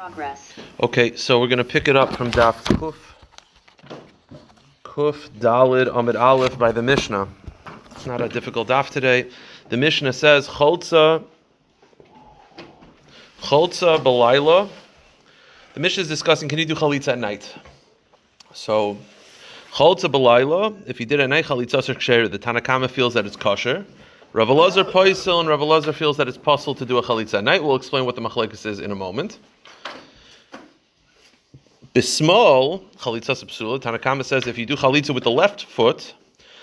Progress. Okay, so we're going to pick it up from Daf Kuf. Kuf Dalid Amid Aleph by the Mishnah. It's not a difficult daf today. The Mishnah says, Cholza, Cholza Belayla. The Mishnah is discussing, can you do chalitza at night? So, Cholza Belayla, if you did at night, chalitza ksher. The Tanakama feels that it's kosher. Rav Elazar Poisel and Rav feels that it's possible to do a chalitza at night. We'll explain what the machlekes is in a moment. Bismol, chalitza psula. Tanakama says if you do chalitza with the left foot,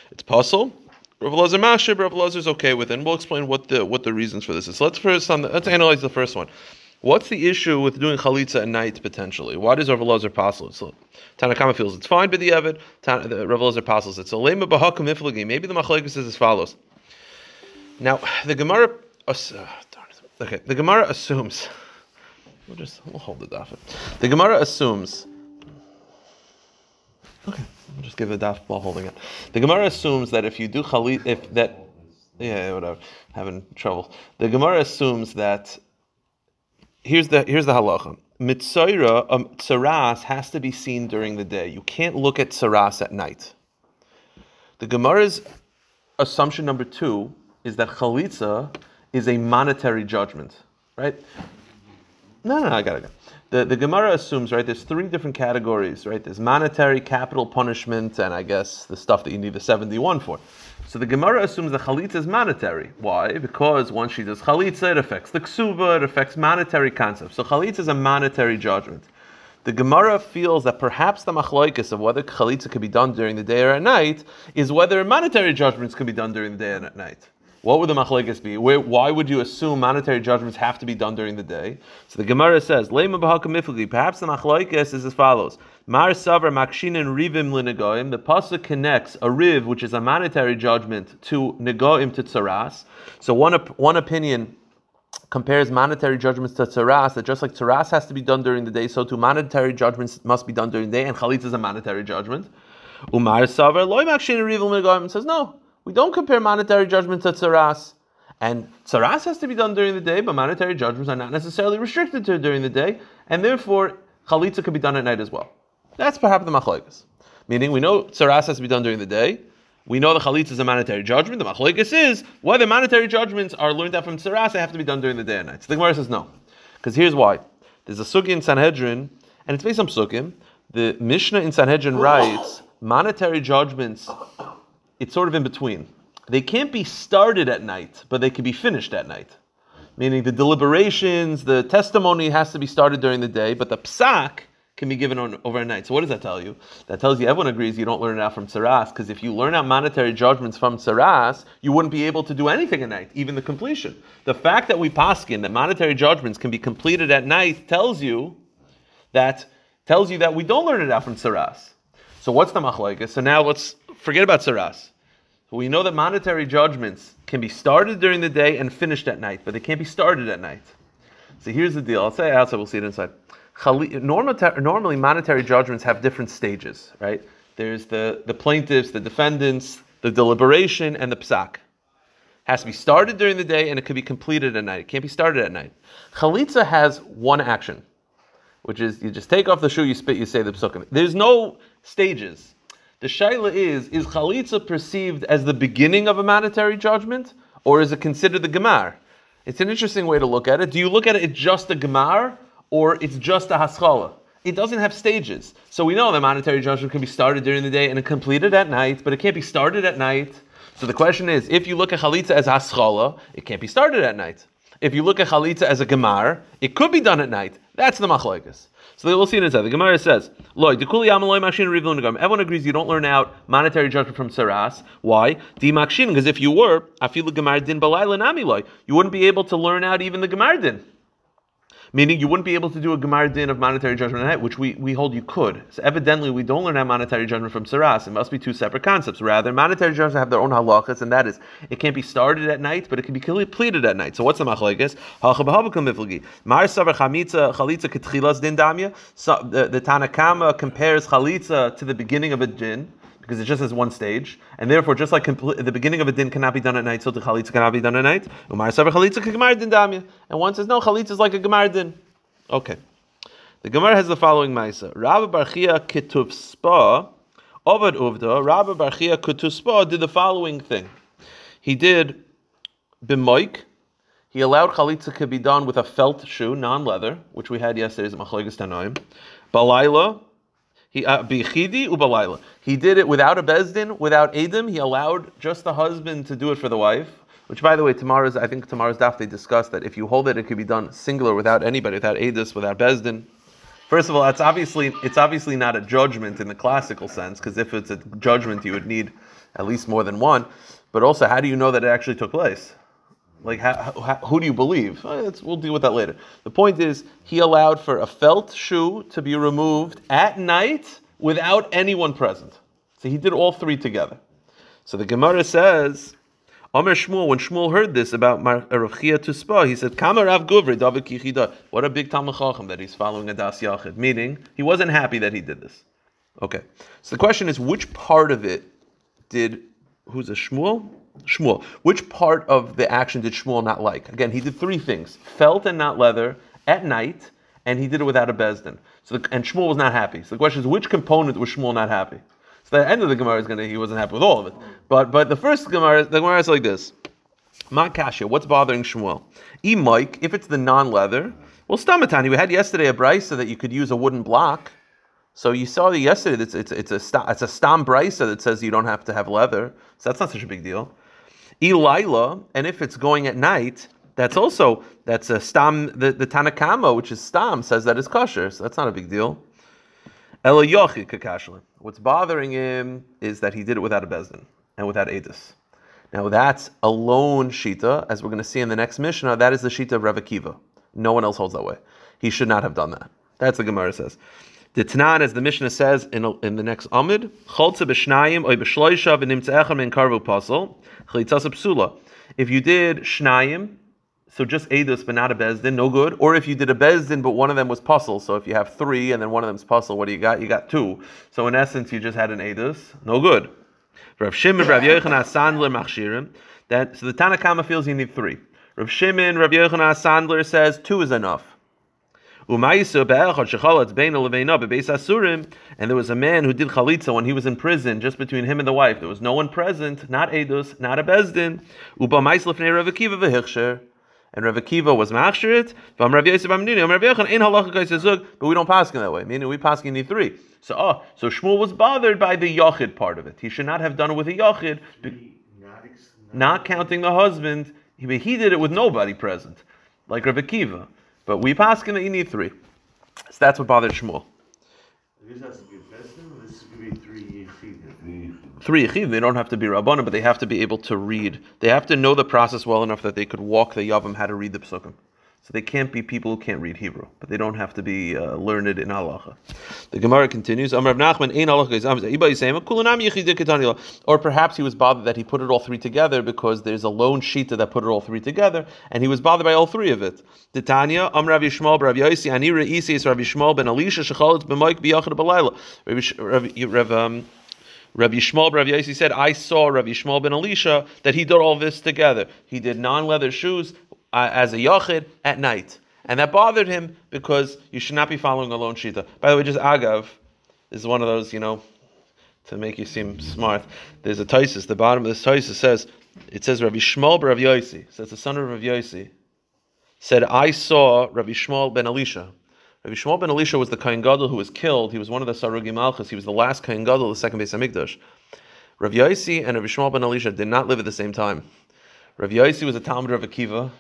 it's puzzle. Rav Elazar Mashib, Rav is okay with it. And we'll explain what the what the reasons for this is. So let's first on the, let's analyze the first one. What's the issue with doing chalitza at night potentially? Why does Rav Elazar pasul? So Tanakama feels it's fine, but the Evid, Tan, the Rav Elazar passes it. So lema b'hakum iflagi. Maybe the machlekes is as follows. Now the Gemara, uh, okay, the Gemara assumes. We'll just we'll hold the daf. The Gemara assumes. Okay, we'll just give the daf while holding it. The Gemara assumes that if you do chalit, if that, yeah, whatever, having trouble. The Gemara assumes that. Here's the here's the halacha. Mitzaira, um, tsaras has to be seen during the day. You can't look at tsaras at night. The Gemara's assumption number two is that chalitza is a monetary judgment, right? No, no, no, I got it. The, the Gemara assumes, right, there's three different categories, right? There's monetary, capital punishment, and I guess the stuff that you need the 71 for. So the Gemara assumes the chalitza is monetary. Why? Because once she does chalitza, it affects the ksuba, it affects monetary concepts. So chalitza is a monetary judgment. The Gemara feels that perhaps the machloikis of whether chalitza could be done during the day or at night is whether monetary judgments can be done during the day and at night. What would the machlekes be? Where, why would you assume monetary judgments have to be done during the day? So the Gemara says, Perhaps the machlekes is as follows: Mar savar makshinin rivim linegoim. The pasuk connects a riv, which is a monetary judgment, to negoim to tzaras. So one one opinion compares monetary judgments to tzaras, that just like tzaras has to be done during the day, so too monetary judgments must be done during the day, and chalitza is a monetary judgment. Umar savar loy makshinin rivim linegoim says no. We don't compare monetary judgment to tsaras. And tsaras has to be done during the day, but monetary judgments are not necessarily restricted to during the day, and therefore chalitza could be done at night as well. That's perhaps the machlekes. Meaning, we know tsaras has to be done during the day. We know the chalitza is a monetary judgment. The machlekes is whether monetary judgments are learned out from tsaras, they have to be done during the day and night. So the Gemara says no, because here's why. There's a sugi in Sanhedrin, and it's based on psukim. The Mishnah in Sanhedrin writes monetary judgments it's sort of in between. They can't be started at night, but they can be finished at night. Meaning the deliberations, the testimony has to be started during the day, but the psak can be given on, over at night. So what does that tell you? That tells you everyone agrees you don't learn it out from tsaras, because if you learn out monetary judgments from tsaras, you wouldn't be able to do anything at night, even the completion. The fact that we paskin that monetary judgments can be completed at night tells you that tells you that we don't learn it out from tsaras. So what's the machlokes? So now let's forget about tsaras. We know that monetary judgments can be started during the day and finished at night, but they can't be started at night. So here's the deal. I'll say it outside, we'll see it inside. Normally, monetary judgments have different stages, right? There's the, the plaintiffs, the defendants, the deliberation, and the psak. Has to be started during the day and it could be completed at night. It can't be started at night. Chalitza has one action, which is you just take off the shoe, you spit, you say the psukim. There's no stages. The shaila is: Is chalitza perceived as the beginning of a monetary judgment, or is it considered the gemar? It's an interesting way to look at it. Do you look at it just a gemar, or it's just a haskalah? It doesn't have stages, so we know that monetary judgment can be started during the day and completed at night, but it can't be started at night. So the question is: If you look at chalitza as haskalah, it can't be started at night. If you look at chalitza as a gemar, it could be done at night. That's the machlokes. So we'll see it inside. The Gemara says, Everyone agrees you don't learn out monetary judgment from tsaras. Why? Because if you were, you wouldn't be able to learn out even the Gemar din meaning you wouldn't be able to do a Gemar din of monetary judgment at night, which we, we hold you could. So evidently, we don't learn that monetary judgment from tsaras. It must be two separate concepts. Rather, monetary judgments have their own halachas, and that is, it can't be started at night, but it can be completed at night. So what's the machlekes? Mar savar chalitza ketchilas din damya. The, the Tanakama compares chalitza to the beginning of a din because it just has one stage, and therefore, just like compl- the beginning of a din cannot be done at night, so the chalitza cannot be done at night. Umar savar chalitza gemar din damya, and one says no, chalitza is like a gemar din. Okay. The Gemara has the following Maisa. Rabbi Barchia Ketuf Spa, Ovad Uvda, Rabbi Barchia Ketuf Spa did the following thing. He did b'moik. He allowed chalitza to be done with a felt shoe, non-leather, which we had yesterday's Machlokas Tanoim. Balayla, he uh, bichidi. He did it without a bezdin, without edim. He allowed just the husband to do it for the wife. Which, by the way, tomorrow's I think tomorrow's daf they discussed that if you hold it, it could be done singular without anybody, without edis, without bezdin. First of all, it's obviously it's obviously not a judgment in the classical sense, because if it's a judgment, you would need at least more than one. But also, how do you know that it actually took place? Like, how, how, who do you believe? Uh, we'll deal with that later. The point is, he allowed for a felt shoe to be removed at night without anyone present. So he did all three together. So the Gemara says, Omer Shmuel, when Shmuel heard this about Rechia to Spa, he said, Kama Rav Guvri, David Kichida. What a big Talmud that he's following a Das Yachid. Meaning, he wasn't happy that he did this. Okay. So the question is, which part of it did, who's a Shmuel? Shmuel. Which part of the action did Shmuel not like? Again, he did three things: felt and not leather at night, and he did it without a bezdin. So, the, and Shmuel was not happy. So the question is, which component was Shmuel not happy? So the end of the Gemara is going to he wasn't happy with all of it. But but the first Gemara, the Gemara is like this: Makasha, what's bothering Shmuel? E Mike, if it's the non-leather, well, stamatani. We had yesterday a brisa that you could use a wooden block. So you saw the yesterday. It's, it's, it's a it's a stam brisa that says you don't have to have leather. So that's not such a big deal. Elila, and if it's going at night, that's also that's a stam. The, the Tanakama, which is stam, says that is kosher, so that's not a big deal. What's bothering him is that he did it without a bezdin and without edis. Now that's a lone shita, as we're going to see in the next Mishnah. That is the shita of Rav Akiva. No one else holds that way. He should not have done that. That's the Gemara says. The Tanan, as the Mishnah says in, in the next Amid, Cholza b'shnayim oy b'shloisha v'nimtze'echem min karvu pasel, chlitzasa psula. If you did shnayim, so just edus but not a bezdin, no good. Or if you did a bezdin but one of them was puzzle, so if you have three and then one of them's puzzle, what do you got? You got two. So in essence, you just had an edus, no good. Rav Shimon, Rav Yochanan, Sandler, Machshirim. That so the Tanakama feels you need three. Rav Shimon, Rav Yochanan, Sandler says two is enough. And there was a man who did chalitza when he was in prison, just between him and the wife. There was no one present, not Edus, not a Bezdin. And Rav Akiva was machshirit. But we don't pass in that way. Meaning we pass in the three. So oh, so Shmuel was bothered by the yachid part of it. He should not have done it with a yachid, not counting the husband. He, he did it with nobody present, like Rav Akiva. But we pass that you need three. So that's what bothered Shmuel. Three yechid, they don't have to be rabbanim, but they have to be able to read. They have to know the process well enough that they could walk the yavam how to read the psukim. So they can't be people who can't read Hebrew, but they don't have to be uh, learned in halacha. The Gemara continues. Or perhaps he was bothered that he put it all three together because there's a lone shita that put it all three together, and he was bothered by all three of it. Titania, Rav Yishmael, Rav Yosi, Anira Isis, Rav ben Elisha, um, Yosi said, I saw Rav Yishmael ben Elisha that he did all this together. He did non-leather shoes uh, as a yachid at night. And that bothered him because you should not be following a lone shita. By the way, just agav is one of those, you know, to make you seem smart. There's a Taisus, the bottom of this Taisus says, it says Rabbi Shmuel Rav Yosi, says the son of Rav Yosi, said, I saw Rabbi Shmuel ben Elisha. Rabbi Shmuel ben Elisha was the Kohen Gadol who was killed. He was one of the Sarugi Malchus. He was the last Kohen Gadol, the second base of Mikdash. Rav Yosi and Rabbi Shmuel ben Elisha did not live at the same time. Rav Yosi was a Talmud of Akiva,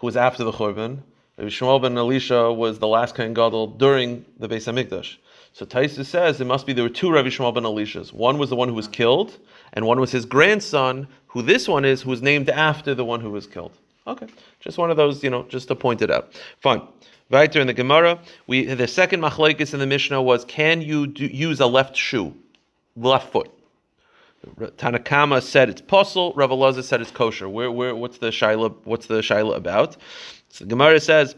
who was after the Churban. Rabbi Shmuel ben Elisha was the last Kohen Gadol during the Beis Hamikdash. So Taisus says it must be there were two Rabbi Shmuel ben Elishas. One was the one who was killed, and one was his grandson, who this one is, who was named after the one who was killed. Okay, just one of those, you know, just to point it out. Fine. Weiter in the Gemara, we the second machlekes in the Mishnah was: Can you do, use a left shoe, left foot? Tanakama said it's puzzle. Rav Elazar said it's kosher. Where, where, what's the shaila? What's the shaila about? So the Gemara says,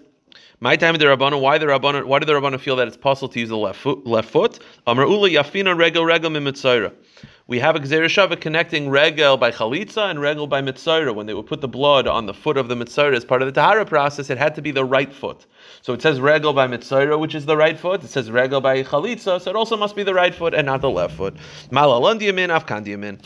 "My time of the Rabbana. Why the Rabbana? Why do the Rabbana feel that it's possible to use the left foot? Left foot. Amar ula yafina regel regel we have a Gzereshava connecting regel by chalitza and regel by mitzayra. When they would put the blood on the foot of the mitzayra as part of the tahara process, it had to be the right foot. So it says regel by mitzayra, which is the right foot. It says regel by chalitza, so it also must be the right foot and not the left foot. Malalandiyamin, afkandiyamin.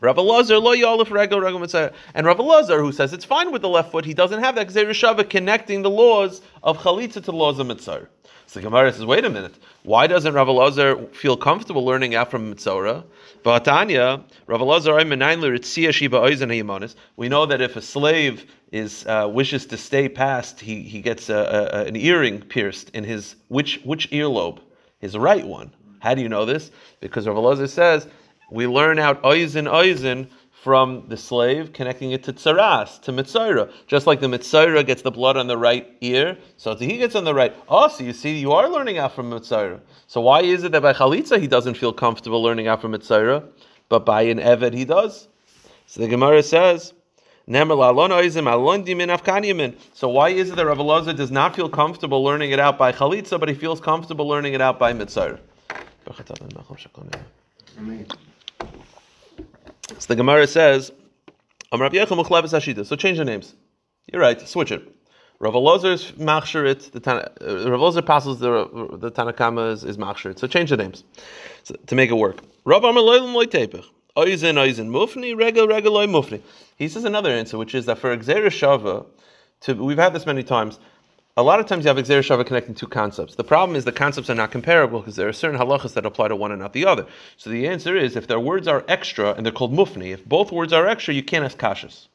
Rav Elazar lo yalif regel mitzayra. And Rav Elazar, who says it's fine with the left foot, he doesn't have that Gzereshava connecting the laws of chalitza to the laws of mitzayra. So the Gemara says, wait a minute, why doesn't Rav Elazar feel comfortable learning out from Mitzora? V'atanya, Elazar shiba We know that if a slave is uh, wishes to stay past, he, he gets a, a, an earring pierced in his which which earlobe? His right one. How do you know this? Because Rav Elazar says we learn out oizen oizen from the slave, connecting it to tsaras, to mitzayra. Just like the mitzayra gets the blood on the right ear, so he gets on the right. Oh, so you see, you are learning out from mitzayra. So why is it that by chalitza he doesn't feel comfortable learning out from mitzayra, but by an eved he does? So the Gemara says. So why is it that Rav Elazar does not feel comfortable learning it out by chalitza, but he feels comfortable learning it out by mitzayra? So the Gemara says, so change the names. You're right, switch it. Rav Elazar's machsherit, the Tana, uh, Rav passes the the Tanakama is, is. So change the names to make it work. He says another answer, which is that for Gzeira Shava, to we've had this many times a lot of times you have Gzeira Shava connecting two concepts. The problem is the concepts are not comparable because there are certain halachas that apply to one and not the other. So the answer is if their words are extra and they're called mufni, if both words are extra, you can't ask kashas.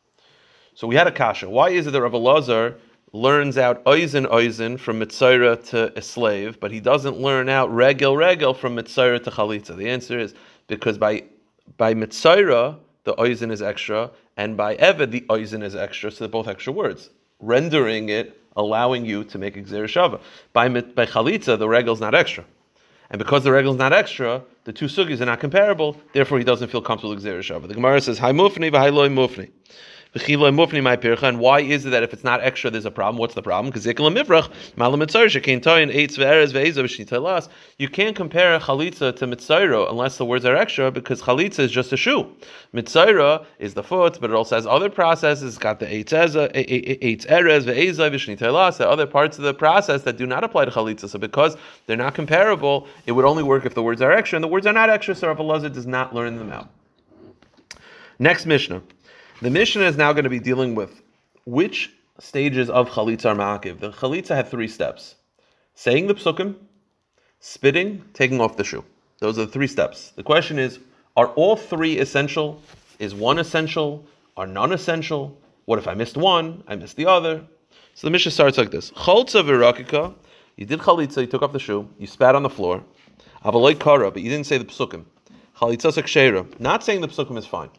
So we had a kasha. Why is it that Rabbi Lazar learns out oizen oizen from mitzayra to a slave, but he doesn't learn out regel regel from mitzayra to chalitza? The answer is because by by mitzayra the oizen is extra, and by eved the oizen is extra, so they're both extra words, rendering it allowing you to make Gzeira Shava. By, by Chalitza, the regal is not extra. And because the regal is not extra, the two sugis are not comparable, therefore he doesn't feel comfortable with Gzeira Shava. The Gemara says, Hi mufni, v'hai loy mufni. And why is it that if it's not extra, there's a problem? What's the problem? Because you can't compare chalitza to mitzayra unless the words are extra, because chalitza is just a shoe. Mitzayra is the foot, but it also has other processes. It's got the eitz erez, ve'ezah, v'shnitelas, the other parts of the process that do not apply to chalitza. So because they're not comparable, it would only work if the words are extra, and the words are not extra, so Rav Elazar does not learn them out. Next Mishnah. The Mishnah is now going to be dealing with which stages of chalitza are ma'akiv. The chalitza had three steps: saying the psukim, spitting, taking off the shoe. Those are the three steps. The question is: Are all three essential? Is one essential? Are none essential? What if I missed one? I missed the other. So the Mishnah starts like this: Chaltza v'rakika. You did chalitza. You took off the shoe. You spat on the floor. Avaloy kara, but you didn't say the psukim. Chalitza sekshera. Not saying the psukim is fine.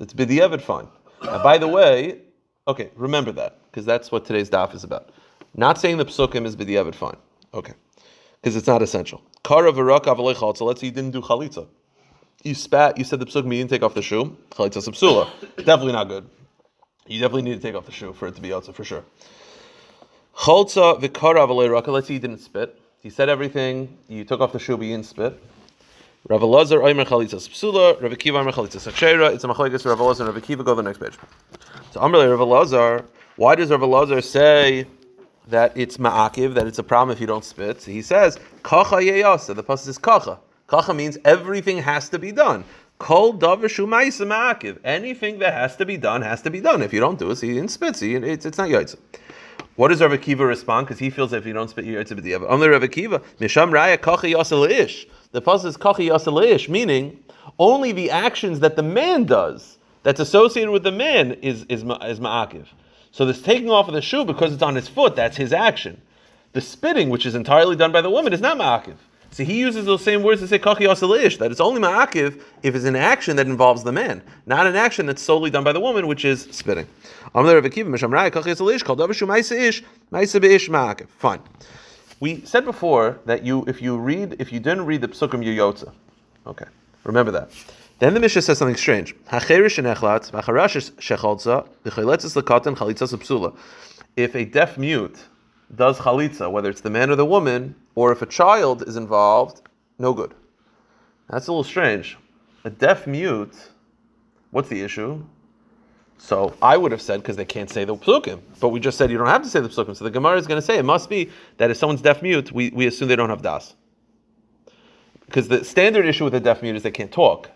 It's b'di'evet fine. And by the way, okay, remember that because that's what today's daf is about. Not saying the psukim is b'di'evet fine. Okay, because it's not essential. Kara v'rak So let's say you didn't do chalitza. You spat. You said the psukim. You didn't take off the shoe. Chalitza subsula. definitely not good. You definitely need to take off the shoe for it to be yotza for sure. Chalza v'kara. Let's say you didn't spit. You said everything. You took off the shoe, but you didn't spit. Rav Elazar Oimer Chalitzas Psula, Rav Akiva Oimer Chalitzas Akshera. It's a machlekes Rav Elazar and Rav Akiva. Go to the next page. So Amrle Rav Elazar. Why does Rav Elazar say that it's ma'akiv, that it's a problem if you don't spit? So he says kacha yeyasa. The pasuk is kacha. Kacha means everything has to be done. Kol davar shumaisa ma'akiv. Anything that has to be done has to be done. If you don't do it, so you didn't spit. So it's, it's not yaitza. What does Rav Akiva respond? Because he feels that if you don't spit, you're b'diavad. Only Rav Akiva misham raya kacha yasa ish. The pasuk is kachi yasalish, meaning only the actions that the man does that's associated with the man is is, is ma'akiv. So this taking off of the shoe because it's on his foot, that's his action. The spitting, which is entirely done by the woman, is not ma'akiv. So he uses those same words to say kachi yasalish, that it's only ma'akiv if it's an action that involves the man, not an action that's solely done by the woman, which is spitting. Fine. We said before that you, if you read, if you didn't read the psukim, you yotza. Okay, remember that. Then the Mishnah says something strange. If a deaf mute does chalitza, whether it's the man or the woman, or if a child is involved, no good. That's a little strange. A deaf mute, what's the issue? So I would have said because they can't say the psukim, but we just said you don't have to say the psukim. So the Gemara is going to say it must be that if someone's deaf mute, we, we assume they don't have das. Because the standard issue with a deaf mute is they can't talk,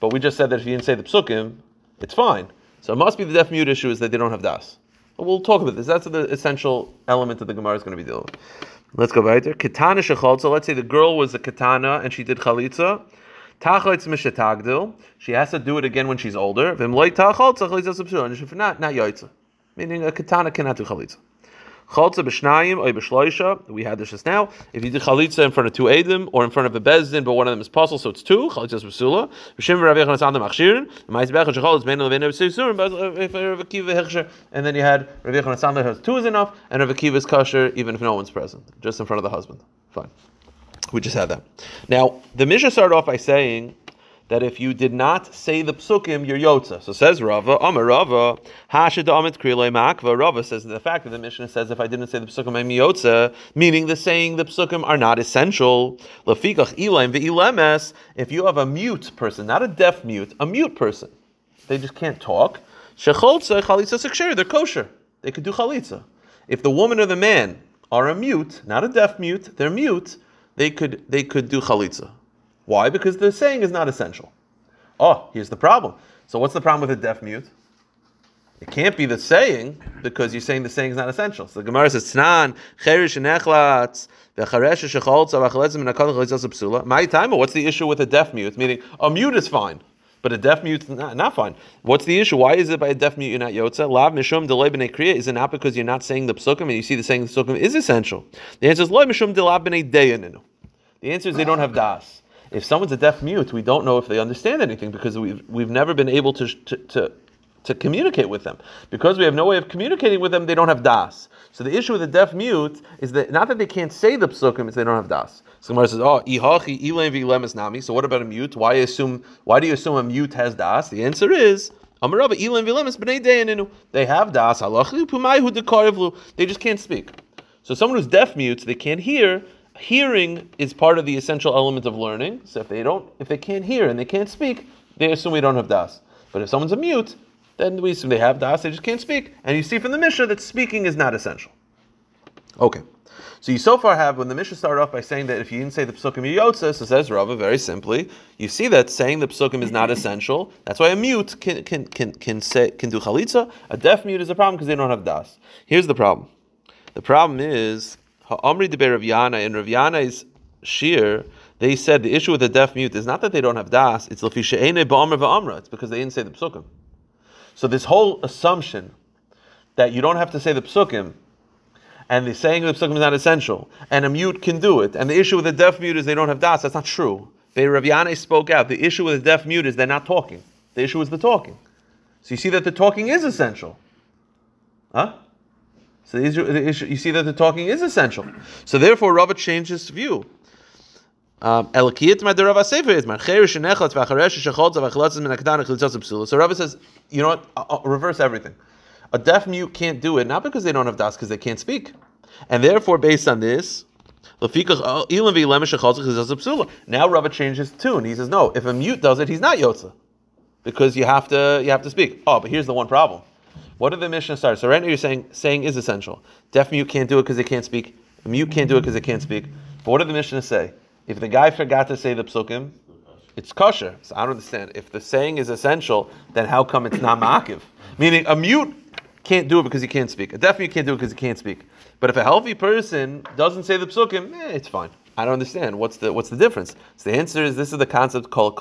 but we just said that if you didn't say the psukim, it's fine. So it must be the deaf mute issue is that they don't have das. We'll talk about this. That's the essential element that the Gemara is going to be dealing with. Let's go right there. Katana shechalza. Let's say the girl was a katana and she did chalitza. Tachalitz mishetagdil. She has to do it again when she's older. V'mloy chalitza subsul. And if not, not yaitza. Meaning a katana cannot do chalitza. Chalza b'shnayim or b'shloisha. We had this just now. If you do chalitza in front of two edim or in front of a bezdin, but one of them is puzzle, so it's two. Chalitza b'sula. B'shem v'rav yechon asandam achshirin. Ma'is b'echad shechalz bein levein v'sisurim. But uh, if uh, Rav Akiva hechsher, and then you had Rav yechon asandam has two is enough, and Rav Akiva is kosher even if no one's present, just in front of the husband. Fine. We just had that. Now the Mishnah started off by saying that if you did not say the psukim, you're yotza. So says Rava, Amar Rava, Hashid Amit Krilei Makva. Rava says the fact that the Mishnah says if I didn't say the psukim, I'm yotza, meaning the saying the psukim are not essential. Lafikach Ilaim ve'ilemes. If you have a mute person, not a deaf mute, a mute person, they just can't talk. Shecholza chalitza seksher. They're kosher. They could do chalitza. If the woman or the man are a mute, not a deaf mute, they're mute. They could they could do chalitza. Why? Because the saying is not essential. Oh, here's the problem. So what's the problem with a deaf mute? It can't be the saying because you're saying the saying is not essential. So the Gemara says, "Tznan cherish nechlatz v'charesh shecholza v'chaletzim minakol chalitzas psula." My time. What's the issue with a deaf mute? Meaning a mute is fine, but a deaf mute is not, not fine. What's the issue? Why is it by a deaf mute you're not yotza? Lav mishum delay b'nei kriya. Is it not because you're not saying the psukim and you see the saying the psukim is essential? The answer is loy mishum delav b'nei. The answer is they don't have das if someone's a deaf mute, we don't know if they understand anything because we've, we've never been able to, to, to, to communicate with them. Because we have no way of communicating with them, they don't have das. So the issue with the deaf mute is that not that they can't say the psukim, it's they don't have das. So Gemara says, "Oh, ihachi ilaim v'lemes nami." So what about a mute? Why assume? Why do you assume a mute has das? The answer is Amarava ilaim v'lemes b'nei deyaninu. They have das. They just can't speak. So someone who's deaf mute, they can't hear hearing is part of the essential element of learning. So if they don't, if they can't hear and they can't speak, they assume we don't have das. But if someone's a mute, then we assume they have das, they just can't speak. And you see from the Mishnah that speaking is not essential. Okay. So you so far have when the Mishnah started off by saying that if you didn't say the psukim yotza, so says Rava very simply, you see that saying the psukim is not essential. That's why a mute can can can can say can do chalitza. A deaf mute is a problem because they don't have das. Here's the problem. The problem is Ha'amri de Rav Yana, in Rav shir, they said the issue with the deaf mute is not that they don't have das, it's lefishe'ene ba'amr va'amra, it's because they didn't say the psukim. So this whole assumption that you don't have to say the psukim, and the saying of the psukim is not essential, and a mute can do it, and the issue with the deaf mute is they don't have das, that's not true. They Rav spoke out. The issue with the deaf mute is they're not talking. The issue is the talking. So you see that the talking is essential. Huh? So the the you see that the talking is essential. So therefore, Rava changed his view. Um, so Rava says, you know what? I'll reverse everything. A deaf mute can't do it, not because they don't have das, because they can't speak. And therefore, based on this, now Rava changes tune. He says, no, if a mute does it, he's not yotza. Because you have to you have to speak. Oh, but here's the one problem. What did the Mishnah start? So right now you're saying saying is essential. Deaf mute can't do it because they can't speak. Mute can't do it because they can't speak. But what did the Mishnah say? If the guy forgot to say the psukim, it's kosher. So I don't understand. If the saying is essential, then how come it's not makiv? Meaning a mute can't do it because he can't speak. A deaf mute can't do it because he can't speak. But if a healthy person doesn't say the psukim, eh, it's fine. I don't understand. What's the what's the difference? So the answer is this is the concept called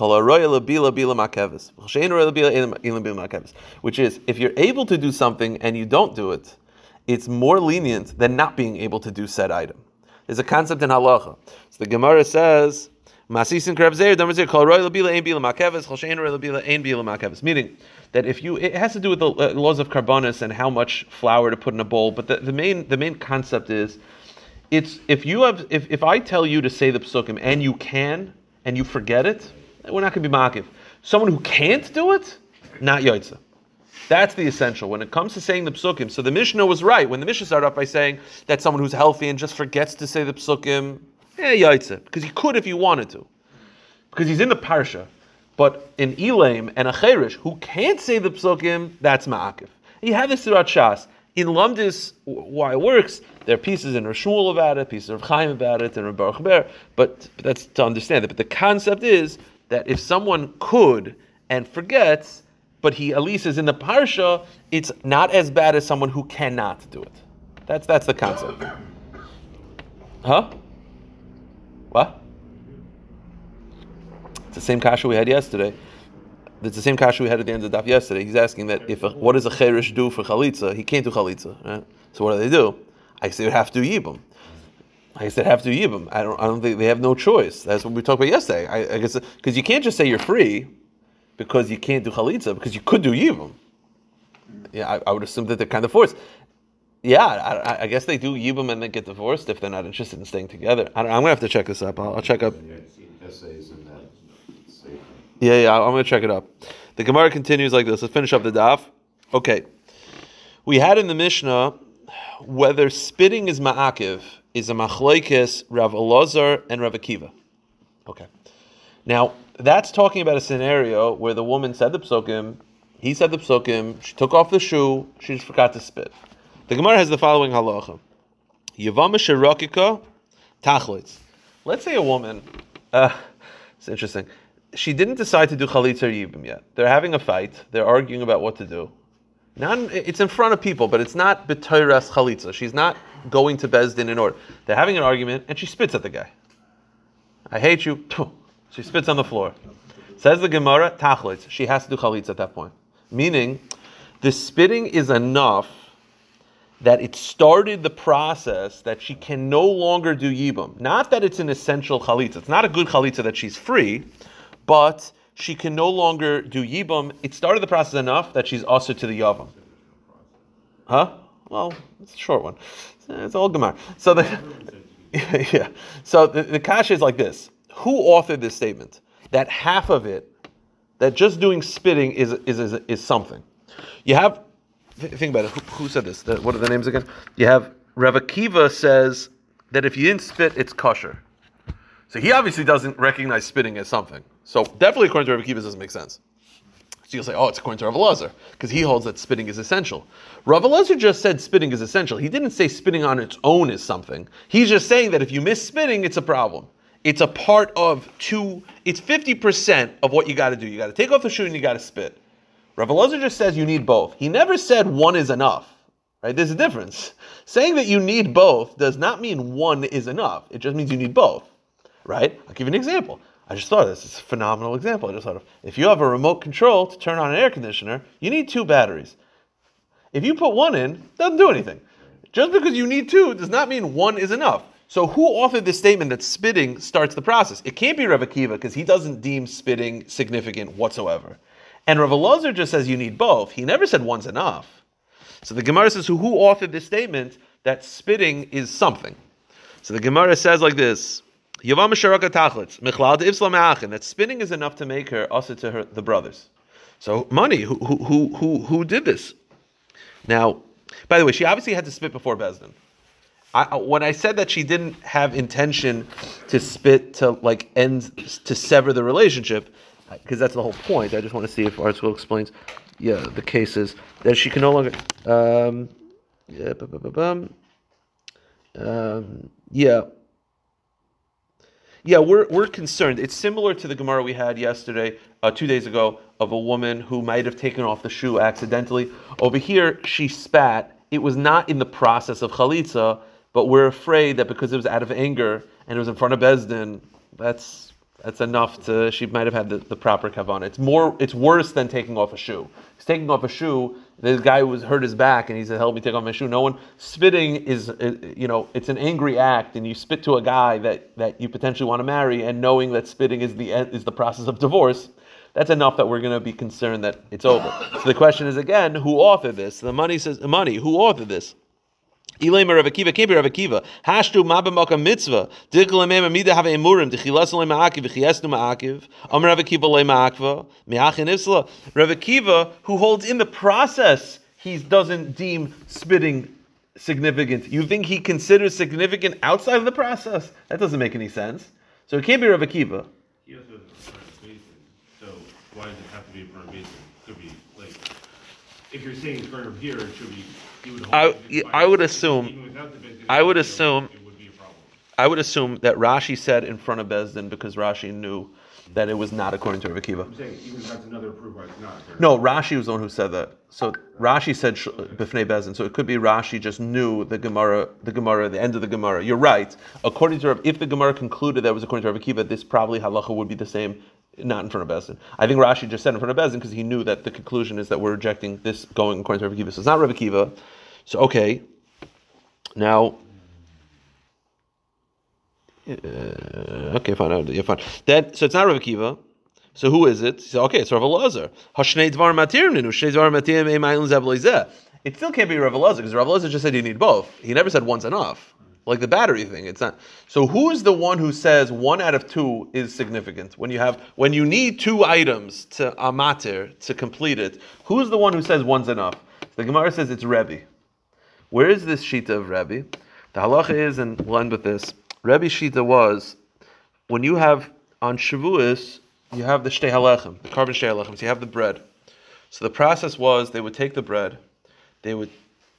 which is if you're able to do something and you don't do it, it's more lenient than not being able to do said item. There's a concept in halacha. So the Gemara says. Meaning that if you, it has to do with the uh, laws of karbonis and how much flour to put in a bowl. But the, the main, the main concept is it's if you have if, if I tell you to say the psukim and you can and you forget it, we're not going to be makiv. Someone who can't do it, not yoitza. That's the essential when it comes to saying the psukim. So the Mishnah was right when the Mishnah started off by saying that someone who's healthy and just forgets to say the psukim, eh, yoitza, because he could if he wanted to. because he's in the parsha. But in Elam and Acherish, who can't say the psukim, that's ma'akiv. You have this throughout Shas. In Lumdis, why it works, there are pieces in Rashul about it, pieces of Chaim about it, and Baruch Ber, but that's to understand it. But the concept is that if someone could and forgets, but he at least is in the parsha, it's not as bad as someone who cannot do it. That's that's the concept. Huh? What? It's the same kasha we had yesterday. It's the same kasha we had at the end of the daf yesterday. He's asking that if a, what does a cherish do for chalitza? He can't do chalitza, right? So what do they do? I say you have to yibum. I said have to yibum. I don't. I don't think they have no choice. That's what we talked about yesterday. I, I guess because you can't just say you're free because you can't do chalitza because you could do yibum. Yeah, I, I, would assume that they're kind of forced. Yeah, I, I, guess they do yibum and then get divorced if they're not interested in staying together. I am gonna have to check this up. I'll, I'll check up. Yeah, yeah, I'm gonna check it up. The Gemara continues like this. Let's finish up the daf. Okay, we had in the Mishnah whether spitting is ma'akiv is a machlokes Rav Elazar and Rav Akiva. Okay, now that's talking about a scenario where the woman said the psukim, he said the psukim, she took off the shoe, she just forgot to spit. The Gemara has the following halacha: Yavama sherakika tachlitz. Let's say a woman. Uh, it's interesting. She didn't decide to do chalitza or yibim yet. They're having a fight. They're arguing about what to do. Not, it's in front of people, but it's not b'toiras chalitza. She's not going to Bezdin in order. They're having an argument, and she spits at the guy. I hate you. She spits on the floor. Says the Gemara, tachlitz. She has to do chalitz at that point. Meaning, the spitting is enough that it started the process that she can no longer do yibum. Not that it's an essential chalitza. It's not a good chalitza that she's free, but she can no longer do yibum. It started the process enough that she's also to the yavam. Huh? Well, it's a short one. It's all Gemara. So the yeah. So the, the is like this who authored this statement? That half of it, that just doing spitting is is is, is something. You have think about it. Who, who said this? The, what are the names again? You have Rav Akiva says that if you didn't spit, it's kosher. So he obviously doesn't recognize spitting as something. So definitely according to Rav Akiva, doesn't make sense. So you'll say, oh, it's according to Rav Elazar, because he holds that spitting is essential. Rav Elazar just said spitting is essential. He didn't say spitting on its own is something. He's just saying that if you miss spitting, it's a problem it's a part of two, it's 50% of what you got to do. You got to take off the shoe and you got to spit. Rav Elazar just says you need both. He never said one is enough. Right? There's a difference. Saying that you need both does not mean one is enough. It just means you need both. Right? I'll give you an example. I just thought this. It's a phenomenal example. I just thought of if you have a remote control to turn on an air conditioner, you need two batteries. If you put one in, doesn't do anything. Just because you need two does not mean one is enough. So who authored this statement that spitting starts the process? It can't be Rav Akiva because he doesn't deem spitting significant whatsoever. And Rav Elazar just says you need both. He never said one's enough. So the Gemara says, who, who authored this statement that spitting is something? So the Gemara says like this. That spinning is enough to make her also to her the brothers. So money, who who who who did this? Now, by the way, she obviously had to spit before Bezdin. I, when I said that she didn't have intention to spit to like end to sever the relationship, because that's the whole point. I just want to see if ArtScroll explains. Yeah, the case is that she can no longer. Um, yeah, um, yeah. Yeah, we're, we're concerned. It's similar to the Gemara we had yesterday, uh, two days ago, of a woman who might have taken off the shoe accidentally. Over here, she spat. It was not in the process of chalitza but we're afraid that because it was out of anger and it was in front of Bezdin, that's that's enough to she might have had the, the proper kavanah. It's more it's worse than taking off a shoe. Taking off a shoe. This guy was hurt his back and he said, "Help me take off my shoe." No one spitting is you know it's an angry act, and you spit to a guy that, that you potentially want to marry, and knowing that spitting is the is the process of divorce. That's enough that we're going to be concerned that it's over. So the question is again, who authored this? The money says, money. Who authored this? Ilay Rav Akiva, can't be Rav Akiva. Hashtu mabamaka mitzvah. Dikla mema mida have emurim. Dichilas le Rav le. Me'achin. Rav who holds in the process, he doesn't deem spitting significant. You think he considers significant outside of the process? That doesn't make any sense. So it can't be Rav Akiva. why does it have to be in front of Beis Din? Could be like, if you're saying it's over here, it should be, I- it yeah, by- I would assume- even without the Beis Din, I would assume- It would be a problem. I would assume that Rashi said in front of Bezdin because Rashi knew that it was not according to Rav Akiva. I'm saying, even if that's another proof why it's not. No, Rashi was the one who said that. So Rashi said b'fnei Bezdin. So it could be Rashi just knew the Gemara, the Gemara, the end of the Gemara. You're right. According to Rav, if the Gemara concluded that it was according to Rav Akiva, this probably halacha would be the same, not in front of Bezdin. I think Rashi just said in front of Bezdin because he knew that the conclusion is that we're rejecting this going according to Rav Akiva. So it's not Rav Akiva. So okay. Now uh, okay, fine. Yeah, fine. Then, so it's not Rav Akiva. So who is it? So okay, it's Rav Elazar. It still can't be Rav Elazar because Rav Elazar just said you need both. He never said one's enough. Like the battery thing, it's not. So who is the one who says one out of two is significant when you have when you need two items to amatir to complete it? Who's the one who says one's enough? The Gemara says it's Rebbe. Where is this shita of Rebbe? The halacha is, and we'll end with this. Rebbe shita was when you have on Shavuos, you have the shtei the carbon shtei. So you have the bread. So the process was they would take the bread, they would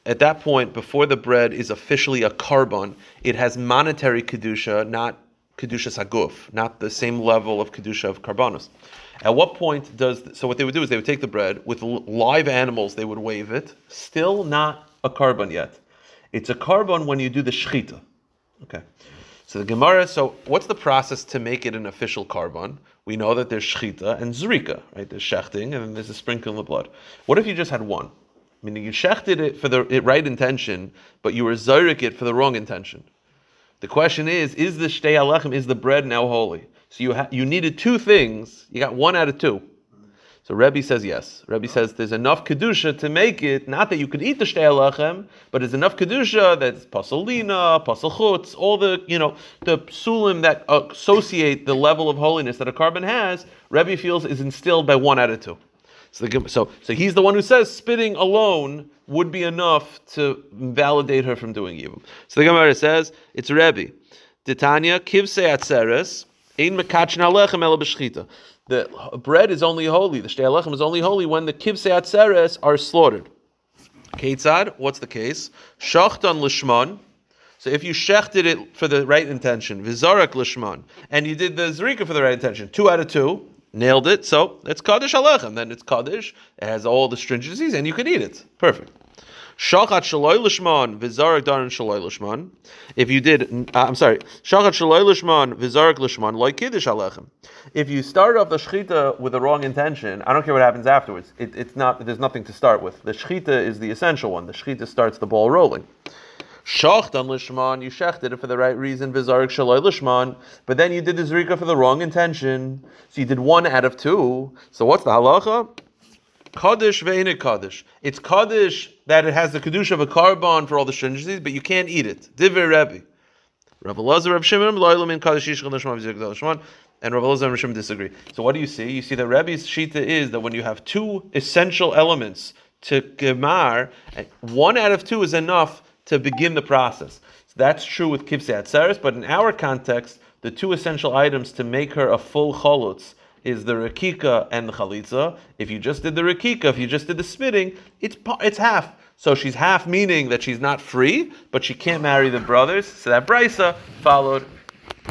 at that point before the bread is officially a carbon, it has monetary kedusha, not kedusha saguf, not the same level of kedusha of carbonos. At what point does so? What they would do is they would take the bread with live animals. They would wave it, still not a carbon yet. It's a carbon when you do the shechita. Okay. So the Gemara. So what's the process to make it an official carbon? We know that there's shechita and zrika, right? There's shechting and then there's a sprinkling of blood. What if you just had one? Meaning you shechted it for the right intention, but you were zarik it for the wrong intention. The question is: Is the shtei alechem, is the bread now holy? So you ha- you needed two things. You got one out of two. So Rebbe says yes. Rebbe says there's enough kedusha to make it. Not that you could eat the shtei alechem, but there's enough kedusha that's pasolina, pasolchutz, all the you know the psulim that associate the level of holiness that a carbon has. Rebbe feels is instilled by one out of two. So, the, so, so he's the one who says spitting alone would be enough to validate her from doing evil. So the Gemara says it's Rebbe. Titania kivse atzeres ein mekachin alechem ela b'shchita. The bread is only holy. The shtei alechem is only holy when the kivse atzeres are slaughtered. Ketzad, what's the case? Shachtan lishman. So if you shechted it for the right intention, vizarak lishman, and you did the zrika for the right intention, two out of two, nailed it. So it's kaddish alechem. Then it's kaddish. It has all the stringencies, and you can eat it. Perfect. Shachat shaloi lishman vizarak darin shaloi lishman. If you did, uh, I'm sorry, shachat shaloi lishman vizarak lishman loy kiddush alechem. If you start off the shechita with the wrong intention, I don't care what happens afterwards. It, it's not. There's nothing to start with. The shechita is the essential one. The shechita starts the ball rolling. Shachtan lishman, you shechted it for the right reason, vizarik shaloi lishman, but then you did the zrika for the wrong intention. So you did one out of two. So what's the halacha? Kaddish ve'ene kaddish. It's kaddish that it has the kedusha of a carbon for all the stringencies, but you can't eat it. Divrei Rebbe. Rav Elazar, Rav Shimon, loyal min kaddish yishchel nishma v'zik lishman, and Rav Elazar and Shimon disagree. So what do you see? You see that Rebbe's shita is that when you have two essential elements to gemar, eh, one out of two is enough to begin the process. So that's true with kivsei atzeres, but in our context, the two essential items to make her a full chalutz is the rakika and the chalitza. If you just did the rakika, if you just did the spitting, it's it's half. So she's half, meaning that she's not free, but she can't marry the brothers. So that brisa followed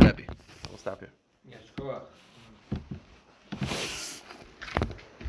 Rebbe.